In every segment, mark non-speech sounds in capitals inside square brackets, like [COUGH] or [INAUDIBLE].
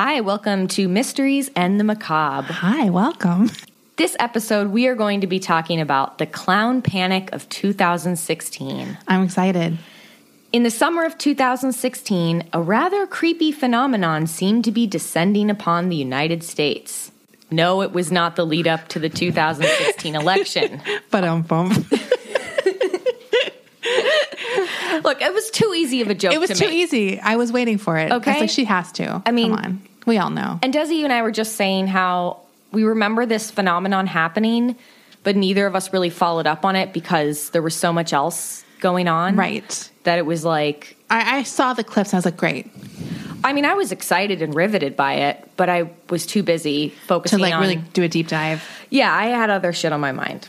Hi, welcome to Mysteries and the Macabre. Hi, welcome. This episode, we are going to be talking about the clown panic of 2016. I'm excited. In the summer of 2016, a rather creepy phenomenon seemed to be descending upon the United States. No, it was not the lead up to the 2016 [LAUGHS] election. But um bum. Look, it was too easy of a joke It was to too make. easy. I was waiting for it. Okay. like, she has to. I mean- Come on. We all know. And Desi, you and I were just saying how we remember this phenomenon happening, but neither of us really followed up on it because there was so much else going on. Right. That it was like, I, I saw the clips and I was like, great. I mean, I was excited and riveted by it, but I was too busy To focusing like on. really do a deep dive. Yeah, I had other shit on my mind.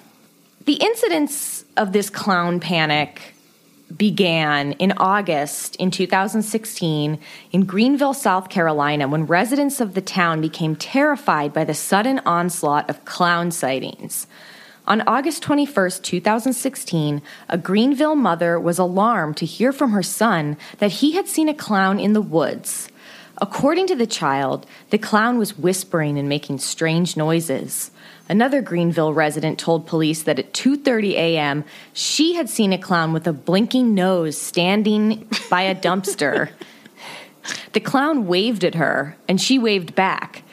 The incidents of this clown panic began in August in 2016 in Greenville, South Carolina, when residents of the town became terrified by the sudden onslaught of clown sightings. On August 21st, 2016, a Greenville mother was alarmed to hear from her son that he had seen a clown in the woods. According to the child, the clown was whispering and making strange noises. Another Greenville resident told police that at 2:30 a.m., she had seen a clown with a blinking nose standing by a dumpster. [LAUGHS] the clown waved at her and she waved back,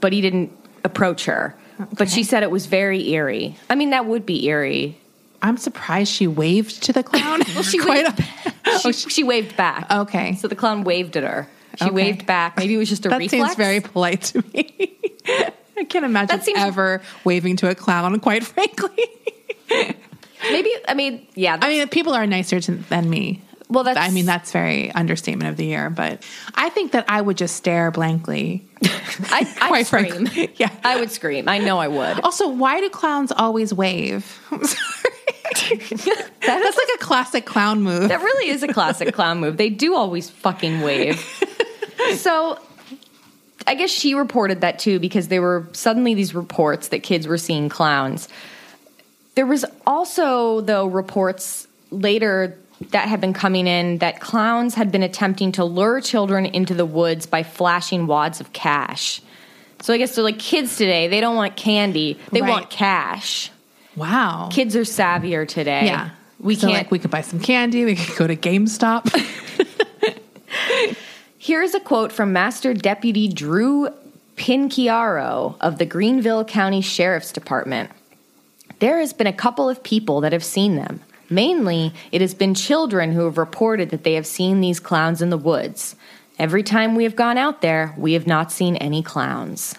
but he didn't approach her. But she said it was very eerie. I mean, that would be eerie. I'm surprised she waved to the clown. [LAUGHS] well, she [LAUGHS] Quite oh, She, she waved back. Okay. So the clown waved at her. She Okay. waved back. Maybe it was just a that reflex. seems very polite to me. I can't imagine That seems- ever waving to a clown, quite [LAUGHS] frankly. Maybe I mean, yeah. I mean, people are nicer to, than me. Well, that's- I mean, that's very understatement of the year, but I think that I would just stare blankly. [LAUGHS] I, I'd quite scream. frankly, [LAUGHS] yeah. I would scream. I know I would. Also, why do clowns always wave? I'm sorry. That's like a classic clown move. That really is a classic clown move. They do always fucking wave. So I guess she reported that too because there were suddenly these reports that kids were seeing clowns. There was also though reports later that had been coming in that clowns had been attempting to lure children into the woods by flashing wads of cash. So I guess they're like kids today, they don't want candy, they Right. want cash. Wow. Kids are savvier today. yeah. We so, can't like, we could buy some candy. We could go to GameStop. [LAUGHS] Here's a quote from Master Deputy Drew Pinciaro of the Greenville County Sheriff's Department. There has been a couple of people that have seen them. Mainly, it has been children who have reported that they have seen these clowns in the woods. Every time we have gone out there, we have not seen any clowns.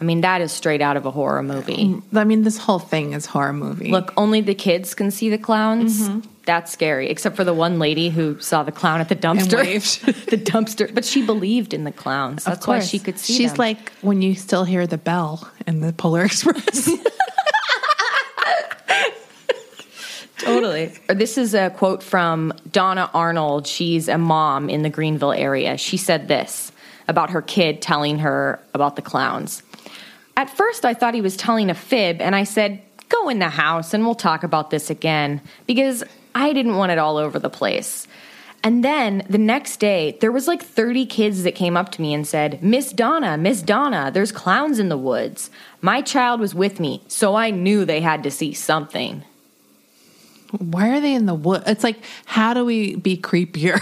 I mean, that is straight out of a horror movie. I mean, this whole thing is horror movie. Look, only the kids can see the clowns. Mm-hmm. That's scary, except for the one lady who saw the clown at the dumpster. [LAUGHS] the dumpster, but she believed in the clowns. That's why course. she could see. She's them. like when you still hear the bell in the Polar Express. [LAUGHS] totally. This is a quote from Donna Arnold. She's a mom in the Greenville area. She said this about her kid telling her about the clowns. At first, I thought he was telling a fib, and I said, Go in the house and we'll talk about this again because I didn't want it all over the place. And then the next day, there was like 30 kids that came up to me and said, Miss Donna, Miss Donna, there's clowns in the woods. My child was with me, so I knew they had to see something. Why are they in the wood? It's like, how do we be creepier?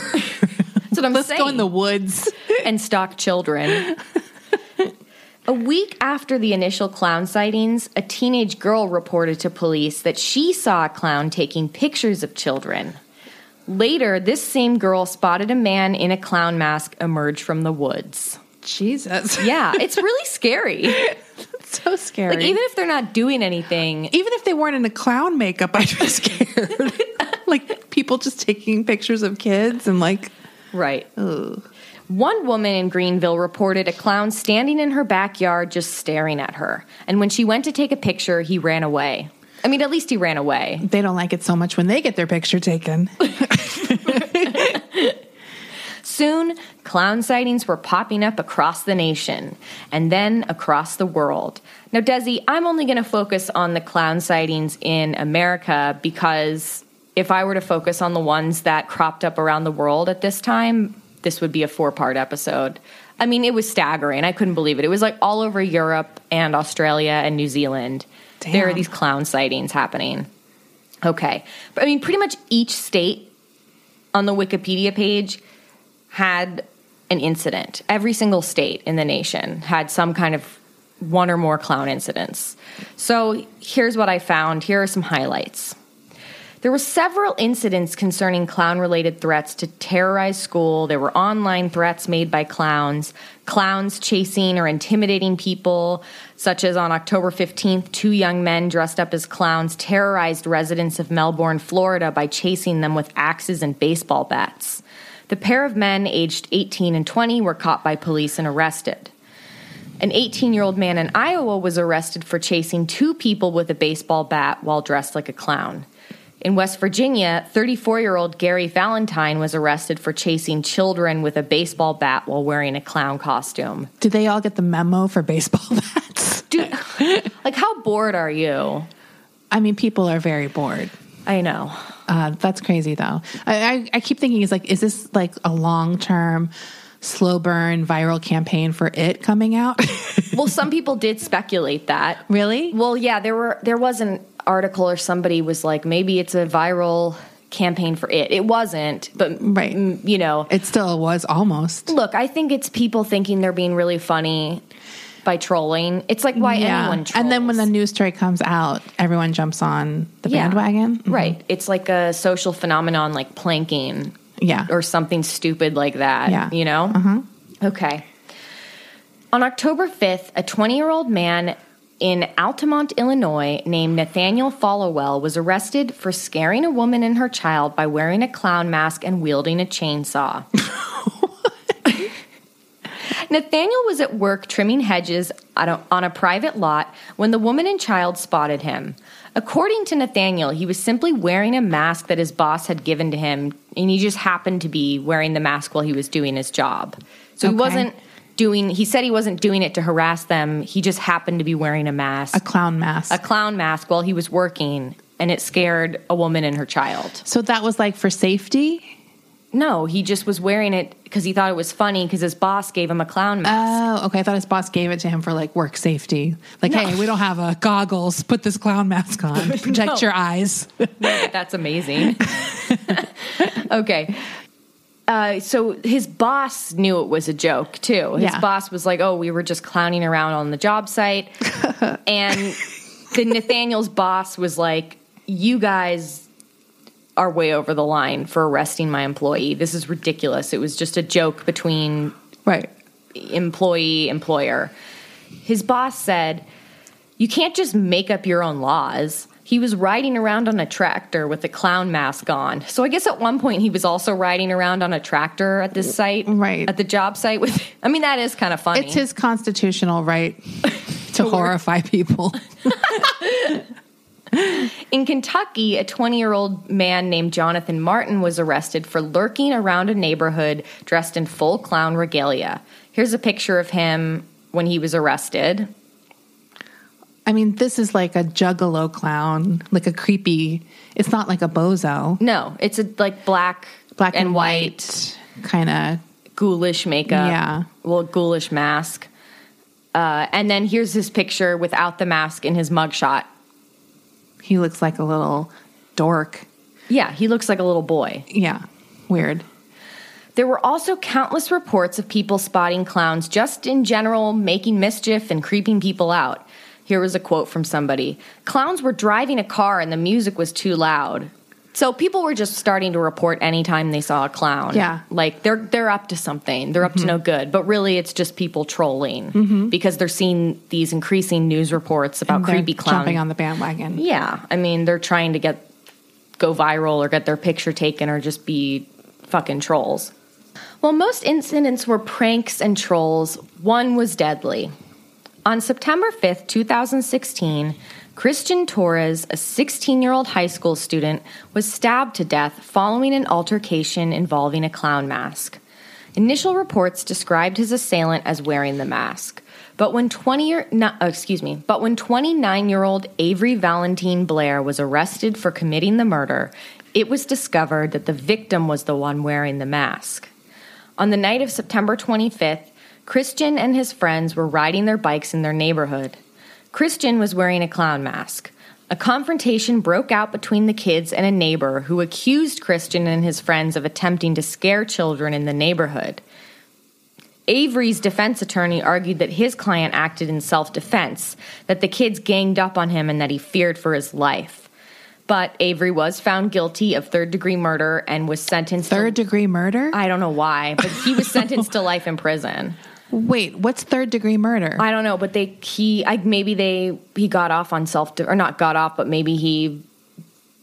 That's what I'm [LAUGHS] Let's saying. go in the woods. and stalk children. [LAUGHS] a week after the initial clown sightings, a teenage girl reported to police that she saw a clown taking pictures of children. Later, this same girl spotted a man in a clown mask emerge from the woods. Jesus. [LAUGHS] Yeah, it's really scary. so scary. Like, even if they're not doing anything, even if they weren't in a clown makeup, I'd be [LAUGHS] scared. [LAUGHS] like people just taking pictures of kids and like, right. ugh. One woman in Greenville reported a clown standing in her backyard just staring at her. And when she went to take a picture, he ran away. I mean, at least he ran away. they don't like it so much when they get their picture taken. [LAUGHS] Soon, clown sightings were popping up across the nation and then across the world. Now, Desi, I'm only going to focus on the clown sightings in America because if I were to focus on the ones that cropped up around the world at this time, this would be a four part episode. I mean, it was staggering. I couldn't believe it. It was like all over Europe and Australia and New Zealand. There are these clown sightings happening. Okay. But I mean, pretty much each state on the Wikipedia page had an incident. Every single state in the nation had some kind of one or more clown incidents. So here's what I found. Here are some highlights. There were several incidents concerning clown related threats to terrorize school. There were online threats made by clowns, clowns chasing or intimidating people, such as on October 15th, two young men dressed up as clowns terrorized residents of Melbourne, Florida by chasing them with axes and baseball bats. The pair of men, aged 18 and 20, were caught by police and arrested. An 18 year old man in Iowa was arrested for chasing two people with a baseball bat while dressed like a clown. In West Virginia, 34 year old Gary Valentine was arrested for chasing children with a baseball bat while wearing a clown costume. Did they all get the memo for baseball [LAUGHS] bats? Dude, like, how bored are you? I mean, people are very bored. I know. Uh, that's crazy, though. I, I, I keep thinking, is like, is this like a long term, slow burn viral campaign for it coming out? [LAUGHS] Well, some people did speculate that. really? Well, yeah, there were there was an article or somebody was like maybe it's a viral campaign for it. It wasn't, but Right. mm, you know, It still was almost. look, I think it's people thinking they're being really funny by trolling. It's like why anyone trolls. And then when the news story comes out, everyone jumps on the Yeah. bandwagon. Right. It's like a social phenomenon like planking Yeah. or something stupid like that. Yeah. You know? Uh-huh. Okay. On October 5th, a 20 year old man in Altamont, Illinois, named Nathaniel Followell, was arrested for scaring a woman and her child by wearing a clown mask and wielding a chainsaw. [LAUGHS] [LAUGHS] Nathaniel was at work trimming hedges on a, on a private lot when the woman and child spotted him. According to Nathaniel, he was simply wearing a mask that his boss had given to him, and he just happened to be wearing the mask while he was doing his job. So he wasn't doing, he said he wasn't doing it to harass them. He just happened to be wearing a mask, A clown mask. a clown mask while he was working, and it scared a woman and her child. so that was like for safety? No, he just was wearing it because he thought it was funny because his boss gave him a clown mask. Oh, okay. I thought his boss gave it to him for like work safety. Like, hey, we don't have uh, goggles. Put this clown mask on. [LAUGHS] Protect No. your eyes. [LAUGHS] That's amazing. [LAUGHS] okay. Uh, so his boss knew it was a joke too. His Yeah. boss was like, "Oh, we were just clowning around on the job site," [LAUGHS] and the Nathaniel's boss was like, "You guys are way over the line for arresting my employee. This is ridiculous. It was just a joke between right. employee employer. His boss said, "You can't just make up your own laws." He was riding around on a tractor with a clown mask on. So I guess at one point he was also riding around on a tractor at this site, Right. At the job site with. I mean, that is kind of funny. It's his constitutional right [LAUGHS] to horrify people. [LAUGHS] In Kentucky, a 20 year old man named Jonathan Martin was arrested for lurking around a neighborhood dressed in full clown regalia. Here's a picture of him when he was arrested. I mean, this is like a juggalo clown, like a creepy. It's not like a bozo. No, it's a like black, Black and, and white, Kind of. ghoulish makeup. Yeah. well, ghoulish mask. Uh, and then here's his picture without the mask in his mugshot. He looks like a little dork. Yeah, he looks like a little boy. Yeah. Weird. There were also countless reports of people spotting clowns just in general making mischief and creeping people out. Here was a quote from somebody Clowns were driving a car and the music was too loud. So people were just starting to report anytime they saw a clown. Yeah. Like they're they're up to something. They're up to mm-hmm. no good. But really it's just people trolling mm-hmm. because they're seeing these increasing news reports about creepy clowns. jumping on the bandwagon. Yeah, I mean they're trying to get go viral or get their picture taken or just be fucking trolls. While most incidents were pranks and trolls, one was deadly. On September 5th, 2016, Christian Torres, a 16 year old high school student, was stabbed to death following an altercation involving a clown mask. Initial reports described his assailant as wearing the mask. But when 20 year, no, uh, excuse me, but when 29 year old Avery Valentine Blair was arrested for committing the murder, it was discovered that the victim was the one wearing the mask. On the night of September 25th, Christian and his friends were riding their bikes in their neighborhood. Christian was wearing a clown mask. A confrontation broke out between the kids and a neighbor who accused Christian and his friends of attempting to scare children in the neighborhood. Avery's defense attorney argued that his client acted in self defense, that the kids ganged up on him, and that he feared for his life. But Avery was found guilty of third degree murder and was sentenced Third to, degree murder? I don't know why, but he was sentenced to life in prison. Wait, what's third degree murder? I don't know, but they he I maybe they he got off on self or not got off, but maybe he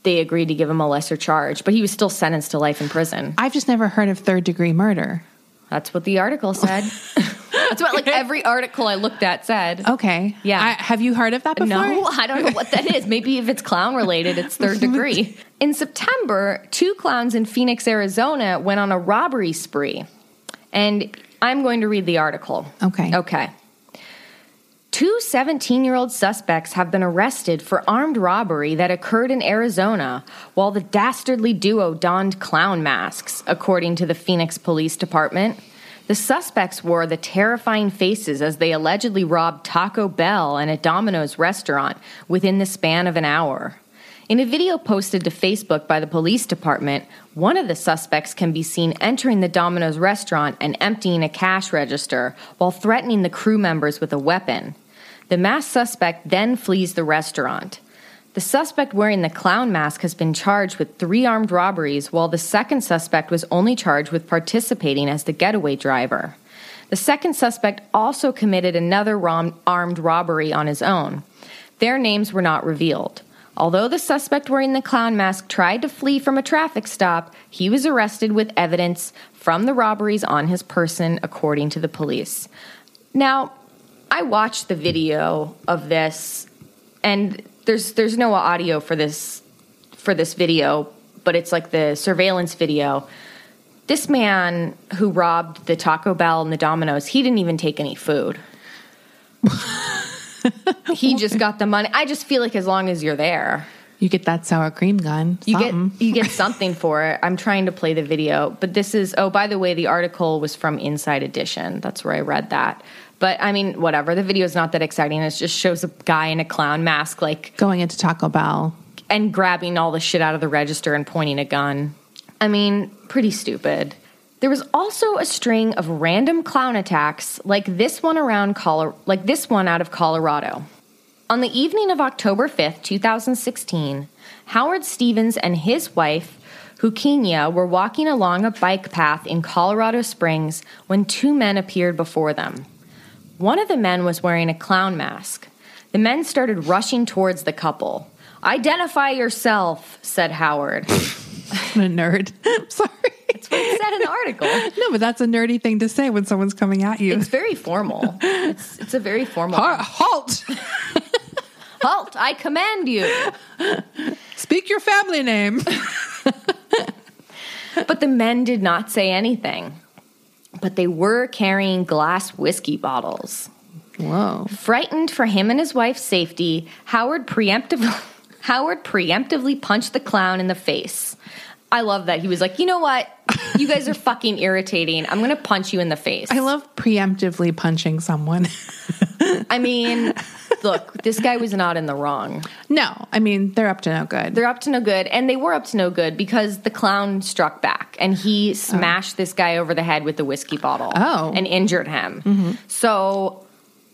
they agreed to give him a lesser charge, but he was still sentenced to life in prison. I've just never heard of third degree murder. That's what the article said. [LAUGHS] That's what like every article I looked at said. Okay. Yeah. I, have you heard of that before? No, [LAUGHS] I don't know what that is. Maybe if it's clown related, it's third degree. In September, two clowns in Phoenix, Arizona went on a robbery spree. And I'm going to read the article. Okay. Okay. Two 17 year old suspects have been arrested for armed robbery that occurred in Arizona while the dastardly duo donned clown masks, according to the Phoenix Police Department. The suspects wore the terrifying faces as they allegedly robbed Taco Bell and a Domino's restaurant within the span of an hour. In a video posted to Facebook by the police department, one of the suspects can be seen entering the Domino's restaurant and emptying a cash register while threatening the crew members with a weapon. The masked suspect then flees the restaurant. The suspect wearing the clown mask has been charged with three armed robberies, while the second suspect was only charged with participating as the getaway driver. The second suspect also committed another armed robbery on his own. Their names were not revealed. Although the suspect wearing the clown mask tried to flee from a traffic stop, he was arrested with evidence from the robberies on his person, according to the police. Now, I watched the video of this, and there's there's no audio for this for this video, but it's like the surveillance video. This man who robbed the Taco Bell and the Domino's, he didn't even take any food. [LAUGHS] [LAUGHS] he just got the money. I just feel like as long as you're there, You get that sour cream gun. you something. get you get something for it. I'm trying to play the video, but this is oh by the way, the article was from Inside Edition. That's where I read that. But I mean, whatever. The video is not that exciting. It just shows a guy in a clown mask, like going into Taco Bell. and grabbing all the shit out of the register and pointing a gun. I mean, pretty stupid. There was also a string of random clown attacks like this one around Colo- like this one out of Colorado. On the evening of October 5th, 2016, Howard Stevens and his wife, Hukinya, were walking along a bike path in Colorado Springs when two men appeared before them. One of the men was wearing a clown mask. The men started rushing towards the couple. Identify yourself, said Howard. [LAUGHS] I'm a nerd. [LAUGHS] Sorry. That's what it said in the article. [LAUGHS] No, but that's a nerdy thing to say when someone's coming at you. It's very formal. It's, it's a very formal. Ha- halt! [LAUGHS] Halt! I command you. Speak your family name. But the men did not say anything. But they were carrying glass whiskey bottles. Whoa. Frightened for him and his wife's safety, Howard preemptively Howard preemptively punched the clown in the face. I love that. He was like, "You know what? You guys are fucking irritating. I'm going to punch you in the face." I love preemptively punching someone. [LAUGHS] I mean, look, this guy was not in the wrong. no, I mean, they're up to no good. They're up to no good, and they were up to no good because the clown struck back and he oh. smashed this guy over the head with the whiskey bottle Oh. and injured him. Mm-hmm. So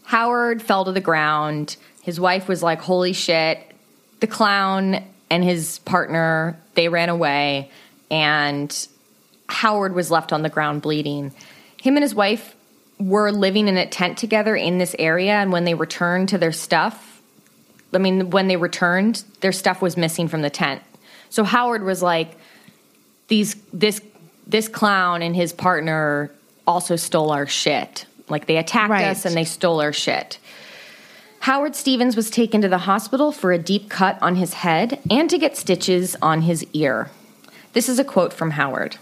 Howard fell to the ground. His wife was like, Holy shit. The clown and his partner, they ran away, and Howard was left on the ground bleeding. Him and his wife were living in a tent together in this area, and when they returned to their stuff, I mean, when they returned, their stuff was missing from the tent. So Howard was like, "These this this clown and his partner also stole our shit. Like they attacked Right. us and they stole our shit." Howard Stevens was taken to the hospital for a deep cut on his head and to get stitches on his ear. This is a quote from Howard.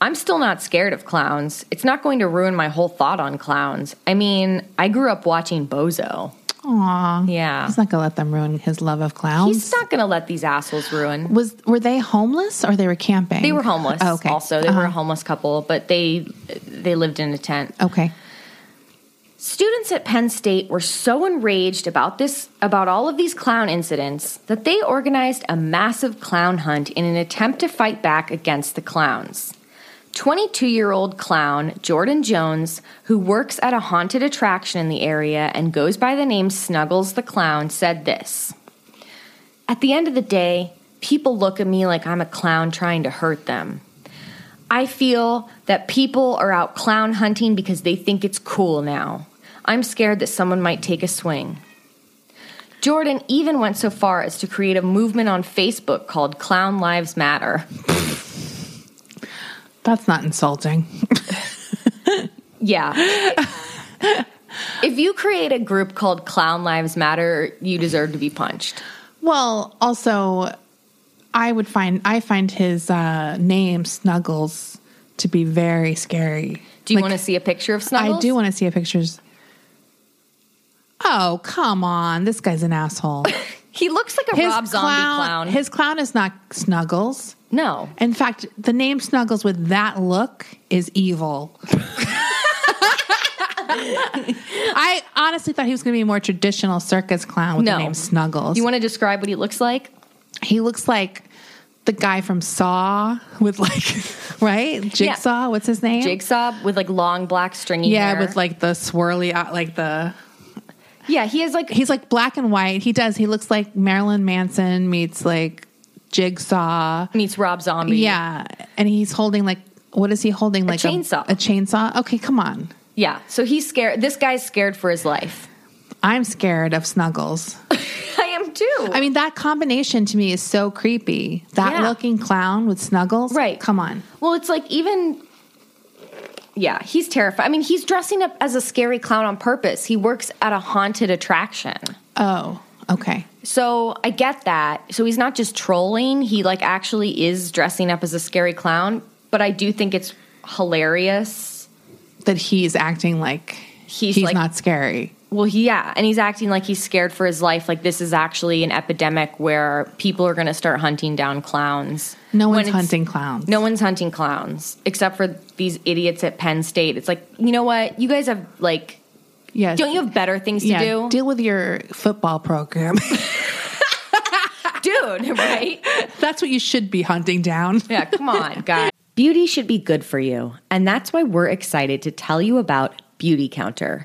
I'm still not scared of clowns. It's not going to ruin my whole thought on clowns. I mean, I grew up watching Bozo. Aw. Yeah. He's not going to let them ruin his love of clowns. He's not going to let these assholes ruin. was were they homeless or they were camping? They were homeless. Oh, okay. Also, they were a Uh-huh. homeless couple, but they they lived in a tent. Okay. Students at Penn State were so enraged about this about all of these clown incidents that they organized a massive clown hunt in an attempt to fight back against the clowns. 22-year-old clown Jordan Jones, who works at a haunted attraction in the area and goes by the name Snuggles the Clown, said this. At the end of the day, people look at me like I'm a clown trying to hurt them. I feel that people are out clown hunting because they think it's cool now. I'm scared that someone might take a swing. Jordan even went so far as to create a movement on Facebook called Clown Lives Matter. That's not insulting. [LAUGHS] Yeah. if you create a group called Clown Lives Matter, you deserve to be punched. well, also I would find I find his uh, name Snuggles to be very scary. Do you Like, want to see a picture of Snuggles? I do want to see a pictures. Oh, come on. This guy's an asshole. [LAUGHS] He looks like a Rob Zombie clown. His clown is not Snuggles. no. In fact, the name Snuggles with that look is evil. [LAUGHS] I honestly thought he was going to be a more traditional circus clown with No. the name Snuggles. You want to describe what he looks like? he looks like the guy from Saw with like, [LAUGHS] right? Jigsaw. What's his name? Jigsaw with like long black stringy hair. Yeah, hair. with like the swirly, uh, like the. Yeah, he is like He's like black and white. He does. He looks like Marilyn Manson meets like Jigsaw. meets Rob Zombie. Yeah, and he's holding like what is he holding? Like a chainsaw. A, chainsaw. Okay, come on. Yeah. So he's scared. This guy's scared for his life. I'm scared of Snuggles. [LAUGHS] I am too. I mean, that combination to me is so creepy. That Yeah. looking clown with Snuggles. Right. Come on. well, it's like even. Yeah, he's terrified. I mean, he's dressing up as a scary clown on purpose. He works at a haunted attraction. Oh, okay. So I get that. So he's not just trolling, he like actually is dressing up as a scary clown, but I do think it's hilarious. That he's acting like He's he's like- not scary. Well, he, yeah, and he's acting like he's scared for his life. Like this is actually an epidemic where people are going to start hunting down clowns. No one's hunting clowns. No one's hunting clowns except for these idiots at Penn State. It's like, you know what? You guys have like, Yeah. don't you have better things to yeah, do, deal with your football program. [LAUGHS] dude? Right? That's what you should be hunting down. Yeah, come on, guys. Beauty should be good for you, and that's why we're excited to tell you about Beautycounter.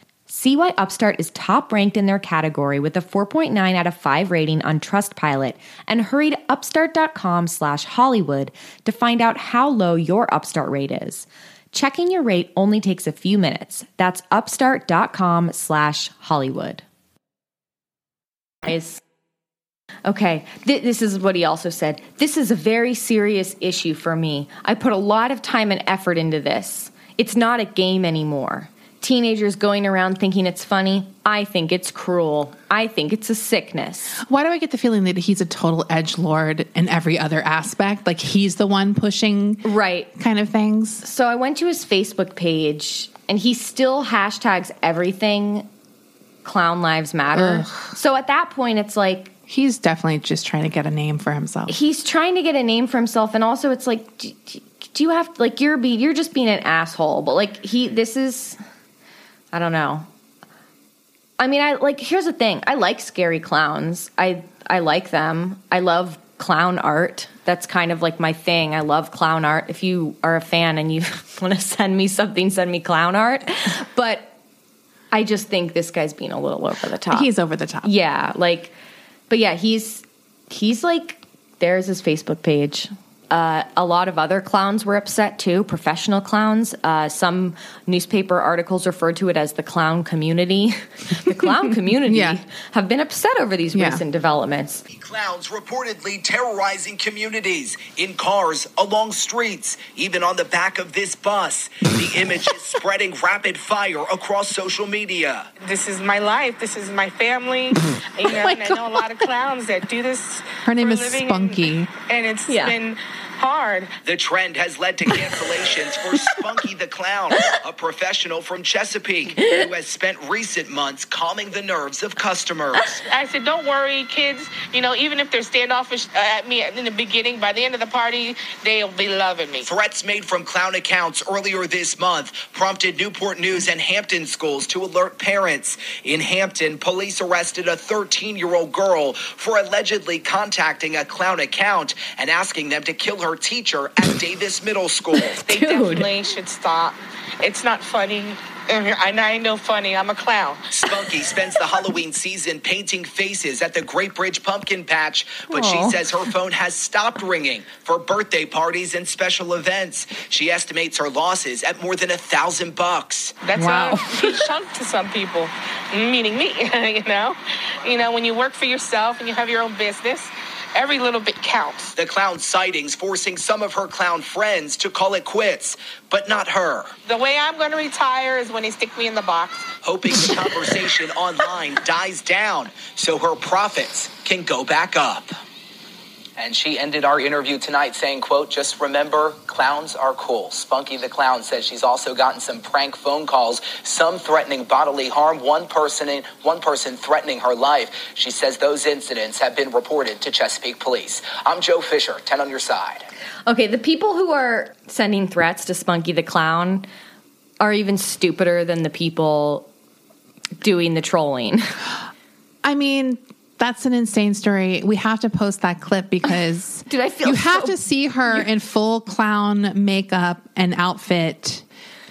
See why Upstart is top ranked in their category with a 4.9 out of 5 rating on Trustpilot and hurry to upstart.com slash Hollywood to find out how low your Upstart rate is. Checking your rate only takes a few minutes. That's upstart.com slash Hollywood. Okay, th- this is what he also said. This is a very serious issue for me. I put a lot of time and effort into this. It's not a game anymore teenagers going around thinking it's funny. I think it's cruel. I think it's a sickness. Why do I get the feeling that he's a total edge lord in every other aspect? Like he's the one pushing right kind of things. So I went to his Facebook page and he still hashtags everything clown lives matter. Ugh. So at that point it's like he's definitely just trying to get a name for himself. He's trying to get a name for himself and also it's like do, do you have like you're be you're just being an asshole, but like he this is I don't know. I mean, I like. Here's the thing. I like scary clowns. I I like them. I love clown art. That's kind of like my thing. I love clown art. If you are a fan and you [LAUGHS] want to send me something, send me clown art. [LAUGHS] But I just think this guy's being a little over the top. He's over the top. Yeah, like, but yeah, he's he's like. There's his Facebook page. Uh, a lot of other clowns were upset too, professional clowns. Uh, some newspaper articles referred to it as the clown community. [LAUGHS] the clown [LAUGHS] community yeah. have been upset over these yeah. recent developments. Clowns reportedly terrorizing communities in cars, along streets, even on the back of this bus. The [LAUGHS] image is spreading rapid fire across social media. This is my life. This is my family. you know, oh I know a lot of clowns that do this. Her name is Spunky, and, and it's yeah. been hard. The trend has led to cancellations for [LAUGHS] Spunky the Clown, a professional from Chesapeake who has spent recent months calming the nerves of customers. [LAUGHS] I said, don't worry, kids. You know, even if they're standoffish uh, at me in the beginning, by the end of the party, they'll be loving me. Threats made from clown accounts earlier this month prompted Newport News and Hampton schools to alert parents. In Hampton, police arrested a 13 year old girl for allegedly contacting a clown account and asking them to kill her her teacher at Davis Middle School. they Dude. definitely should stop. It's not funny. And I know funny. I'm a clown. Spunky spends the Halloween season painting faces at the Great Bridge Pumpkin Patch, but Aww. she says her phone has stopped ringing for birthday parties and special events. She estimates her losses at more than a thousand bucks. That's wow. a huge chunk to some people, meaning me. [LAUGHS] you know, you know, when you work for yourself and you have your own business Every little bit counts. The clown sightings forcing some of her clown friends to call it quits, but not her. The way I'm going to retire is when they stick me in the box. Hoping the conversation [LAUGHS] online dies down so her profits can go back up. And she ended our interview tonight saying, quote, just remember, clowns are cool. Spunky the Clown says she's also gotten some prank phone calls, some threatening bodily harm, one person, in, one person threatening her life. She says those incidents have been reported to Chesapeake Police. I'm Joe Fisher, 10 on your side. Okay, the people who are sending threats to Spunky the Clown are even stupider than the people doing the trolling. I mean, that's an insane story. We have to post that clip because [LAUGHS] Dude, I feel you have to see her in full clown makeup and outfit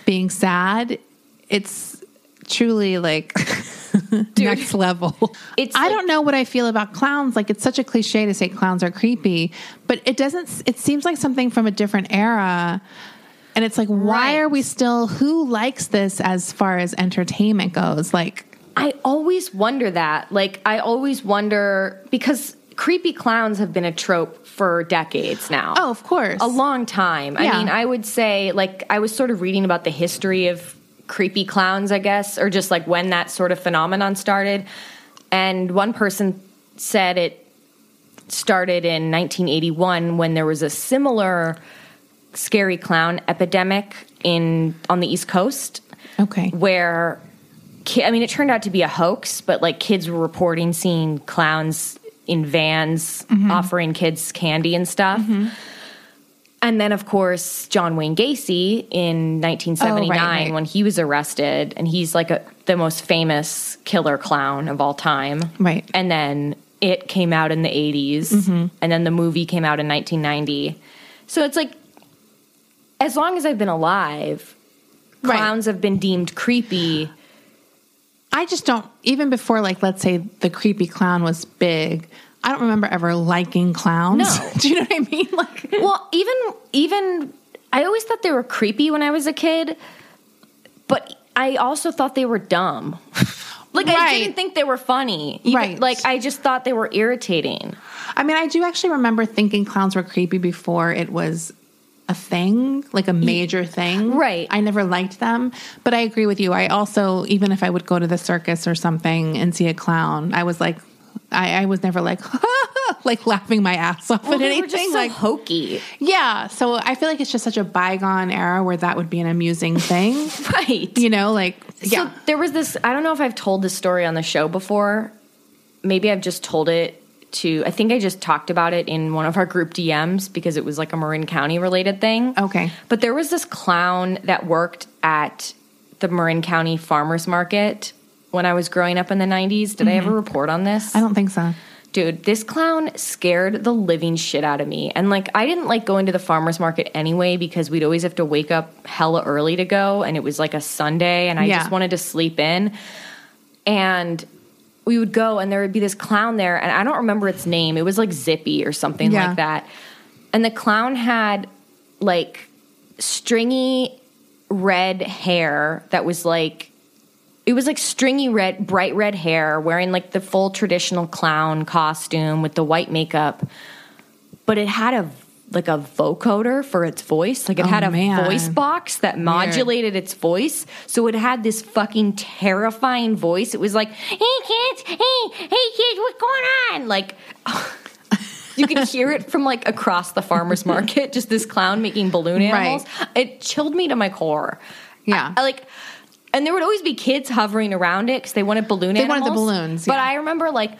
being sad. It's truly like [LAUGHS] next level. It's I like, don't know what I feel about clowns. Like it's such a cliche to say clowns are creepy, but it doesn't it seems like something from a different era. And it's like, why right. are we still who likes this as far as entertainment goes? Like I always wonder that. Like, I always wonder because creepy clowns have been a trope for decades now. Oh, of course. A long time. Yeah. I mean, I would say, like, I was sort of reading about the history of creepy clowns, I guess, or just like when that sort of phenomenon started. And one person said it started in 1981 when there was a similar scary clown epidemic in on the East Coast. Okay. Where I mean, it turned out to be a hoax, but like kids were reporting seeing clowns in vans mm-hmm. offering kids candy and stuff. Mm-hmm. And then, of course, John Wayne Gacy in 1979 oh, right, right. when he was arrested, and he's like a, the most famous killer clown of all time. Right. And then it came out in the 80s, mm-hmm. and then the movie came out in 1990. So it's like, as long as I've been alive, clowns right. have been deemed creepy I just don't even before like let's say the creepy clown was big. I don't remember ever liking clowns. No. [LAUGHS] Do you know what I mean? [LAUGHS] Like Well, even even I always thought they were creepy when I was a kid, but I also thought they were dumb. [LAUGHS] like I didn't think they were funny. Even- Right. Like I just thought they were irritating. I mean, I do actually remember thinking clowns were creepy before it was a thing, like a major thing. Right. I never liked them, but I agree with you. I also, even if I would go to the circus or something and see a clown, I was like, I, I was never like, [LAUGHS] like laughing my ass off Well, at anything. so like, hokey. yeah. So I feel like it's just such a bygone era where that would be an amusing [LAUGHS] thing. Right. you know, like, So yeah. there was this I don't know if I've told this story on the show before. Maybe I've just told it to I think I just talked about it in one of our group DMs because it was like a Marin County related thing. Okay. But there was this clown that worked at the Marin County Farmers Market when I was growing up in the 90s. Did I ever report on this? Mm-hmm. I don't think so. Dude, this clown scared the living shit out of me. And like, I didn't like going to the farmer's market anyway because we'd always have to wake up hella early to go. And it was like a Sunday and I Yeah. just wanted to sleep in. And we would go and there would be this clown there. And I don't remember its name. It was like Zippy or something Yeah. like that. And the clown had like stringy red hair that was like it was like stringy red bright red hair wearing like the full traditional clown costume with the white makeup but it had a like a vocoder for its voice like it Oh, had a man. voice box that modulated its voice so it had this fucking terrifying voice it was like hey kids hey hey kids what's going on like [LAUGHS] you could hear it from like across the farmers market just this clown making balloon animals it chilled me to my core Yeah. I, like and there would always be kids hovering around it because they wanted balloon They animals. wanted the balloons, But. I remember like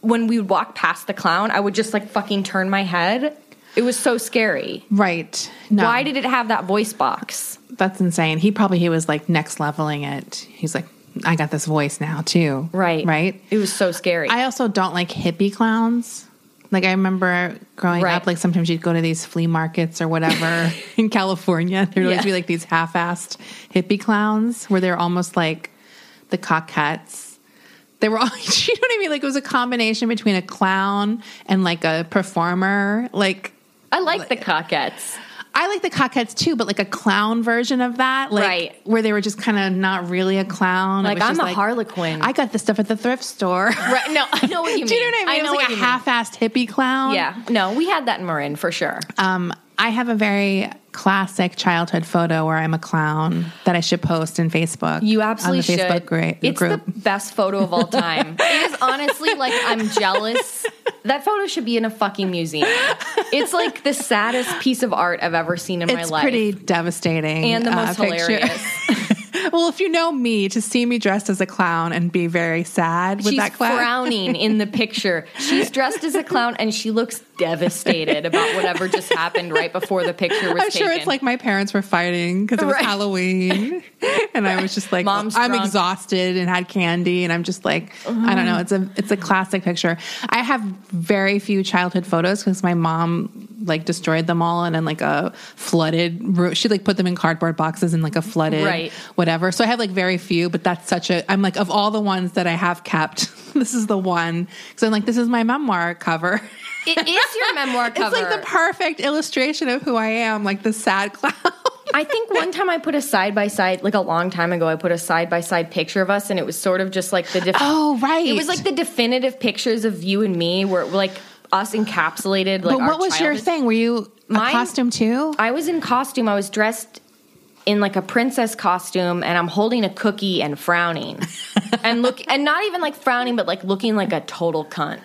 when we would walk past the clown, I would just like fucking turn my head. It was so scary. Right. No. Why did it have that voice box? That's insane. He probably he was like next leveling it. He's like, I got this voice now too. Right. Right. It was so scary. I also don't like hippie clowns. Like I remember growing Right. up, like sometimes you'd go to these flea markets or whatever [LAUGHS] in California. There'd always be like these half-assed hippie clowns where they're almost like the Cockettes. They were all, [LAUGHS] you know what I mean? Like it was a combination between a clown and like a performer. Like I like the Cockettes. I like the Cockettes too, but like a clown version of that, like Right. where they were just kind of not really a clown. It Like, I'm a Harlequin. I got this stuff at the thrift store. [LAUGHS] Right. No, I know what you mean. [LAUGHS] Do you know what I mean? know it was like a half-assed hippie clown. Yeah. No, we had that in Marin for sure. Um, I have a very classic childhood photo where I'm a clown that I should post in Facebook. You absolutely on the Facebook should. gra- it's group. the best photo of all time. it is [LAUGHS] honestly like I'm jealous. That photo should be in a fucking museum. It's like the saddest piece of art I've ever seen in my life. it's pretty devastating and the uh, most picture. hilarious. [LAUGHS] well, if you know me, to see me dressed as a clown and be very sad with She's that clown. frowning in the [LAUGHS] picture. She's dressed as a clown and she looks devastated about whatever just happened right before the picture was taken. I'm taken. sure it's like my parents were fighting because it was Right. Halloween, [LAUGHS] and I was just like, Mom's I'm exhausted and had candy, and I'm just like, I don't know. It's a it's a classic picture. I have very few childhood photos because my mom like destroyed them all and in like a flooded. She like put them in cardboard boxes in like a flooded Right. whatever. So I have like very few, but that's such a. I'm like of all the ones that I have kept, [LAUGHS] this is the one because I'm like this is my memoir cover. it is your [LAUGHS] memoir cover. It's like the perfect illustration of who I am, like the sad [LAUGHS] clown. I think one time I put a side by side, like a long time ago, I put a side by side picture of us, and it was sort of just like the. Def- Oh, right. It was like the definitive pictures of you and me, where like us encapsulated. Like, but what was your thing? Were you a Mine- costume too? I was in costume. I was dressed in like a princess costume, and I'm holding a cookie and frowning, [LAUGHS] and look, and not even like frowning, but like looking like a total cunt.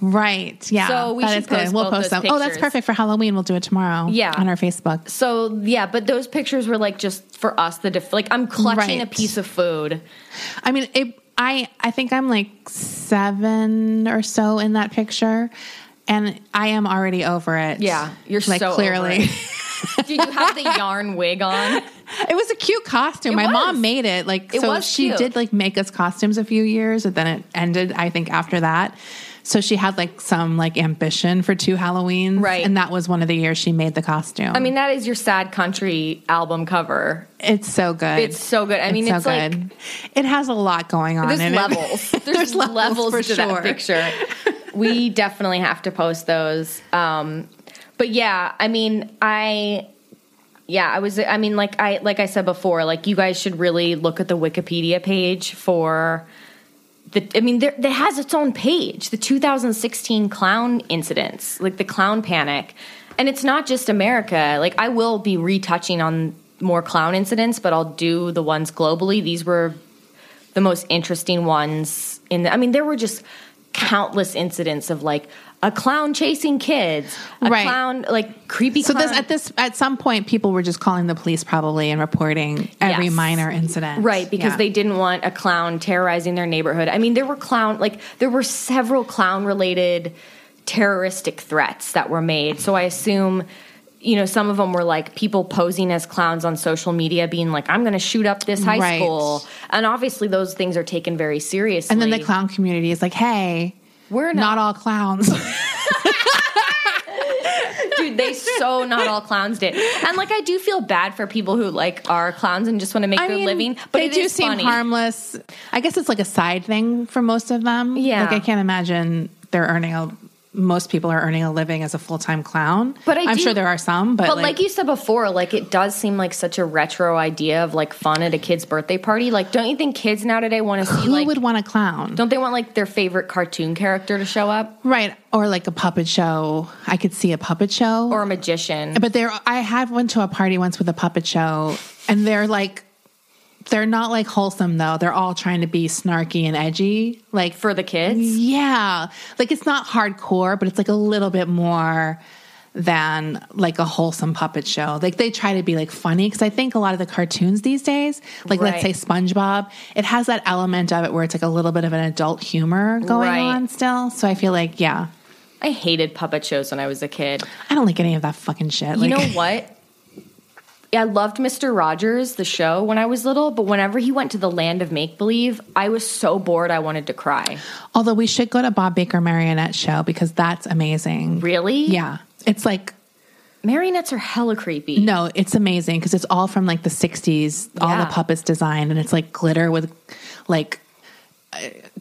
right. Yeah. So we that should post We'll post them. Oh, that's perfect for Halloween. We'll do it tomorrow. Yeah. On our Facebook. So yeah, but those pictures were like just for us. The def- like I'm clutching a piece of food. I mean, it, I I think I'm like seven or so in that picture, and I am already over it. Yeah, you're like so over clearly. [LAUGHS] Did you have the yarn wig on? It was a cute costume. It My was. mom made it. Like It so she cute. did like make us costumes a few years and then it ended I think after that. So she had like some like ambition for two Halloweens. Right. And that was one of the years she made the costume. I mean, that is your sad country album cover. it's so good. It's so good. I mean, it's like- it has a lot going on There's in levels. it. [LAUGHS] There's, levels, for to sure. that picture. [LAUGHS] we definitely have to post those. Um, but yeah, I mean, I yeah, I was. I mean, like I like I said before, like you guys should really look at the Wikipedia page for the. I mean, there that has its own page, the 2016 clown incidents, like the clown panic, and it's not just America. Like I will be retouching on more clown incidents, but I'll do the ones globally. These were the most interesting ones in the, I mean there were just countless incidents of like a clown chasing kids, a Right. clown like creepy So clown. this at this at some point people were just calling the police probably and reporting every Yes. minor incident. Right, because Yeah. they didn't want a clown terrorizing their neighborhood. I mean, there were clown like there were several clown related terroristic threats that were made. So I assume you know, some of them were like people posing as clowns on social media, being like, "I'm going to shoot up this high Right. school," and obviously those things are taken very seriously. And then the clown community is like, "Hey, We're not not- all clowns." [LAUGHS] dude they so not all clowns did and like i do feel bad for people who like are clowns and just want to make I their mean, living but they it do seem funny. harmless. I guess it's like a side thing for most of them. Yeah. like I can't imagine they're earning a. Most people are earning a living as a full time clown. But I I'm do- sure there are some. But, but like, you said before like it does seem like such a retro idea of like fun at a kid's birthday party like don't you think kids now today want to see who like would want a clown? don't they want like their favorite cartoon character to show up Right, or like a puppet show. I could see a puppet show. or a magician But there, I have went to a party once with a puppet show, and they're like, they're not like wholesome though. They're all trying to be snarky and edgy, like for the kids yeah, like it's not hardcore, but it's like a little bit more than like a wholesome puppet show. Like they try to be like funny because I think a lot of the cartoons these days, like let's say SpongeBob, it has that element of it where it's like a little bit of an adult humor going Right. on still. So I feel like yeah, i hated puppet shows when i was a kid I don't like any of that fucking shit. You Like, know [LAUGHS] what? I loved Mr. Rogers, the show, when I was little, but whenever he went to the land of make believe, I was so bored I wanted to cry. Although we should go to Bob Baker Marionette Show because that's amazing. Really? Yeah. It's like, Marionettes are hella creepy. no, it's amazing because it's all from like the 60s, all the puppets designed, and it's like glitter with like uh,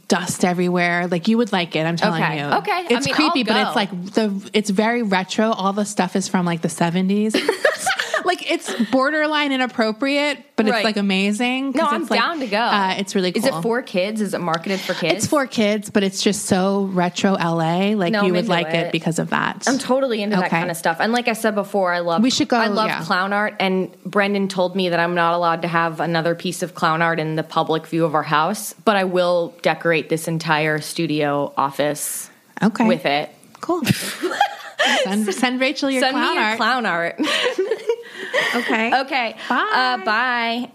dust everywhere. Like you would like it, I'm telling Okay. you. Okay. I It's mean, creepy, but it's like the, it's very retro. All the stuff is from like the 70s. [LAUGHS] like it's borderline inappropriate, but Right. it's like amazing. No, I'm it's, like, down to go. Uh, it's really cool. Is it for kids? Is it marketed for kids? It's for kids, but it's just so retro LA. Like No, you I'm would like it. it. because of that. I'm totally into that kind of stuff. And like I said before, I love We should go, I love yeah. clown art and Brendan told me that I'm not allowed to have another piece of clown art in the public view of our house, but I will decorate this entire studio office okay. with it. Cool. [LAUGHS] send, send Rachel your Send clown me your art. clown art. [LAUGHS] okay. okay. Bye. Uh, bye.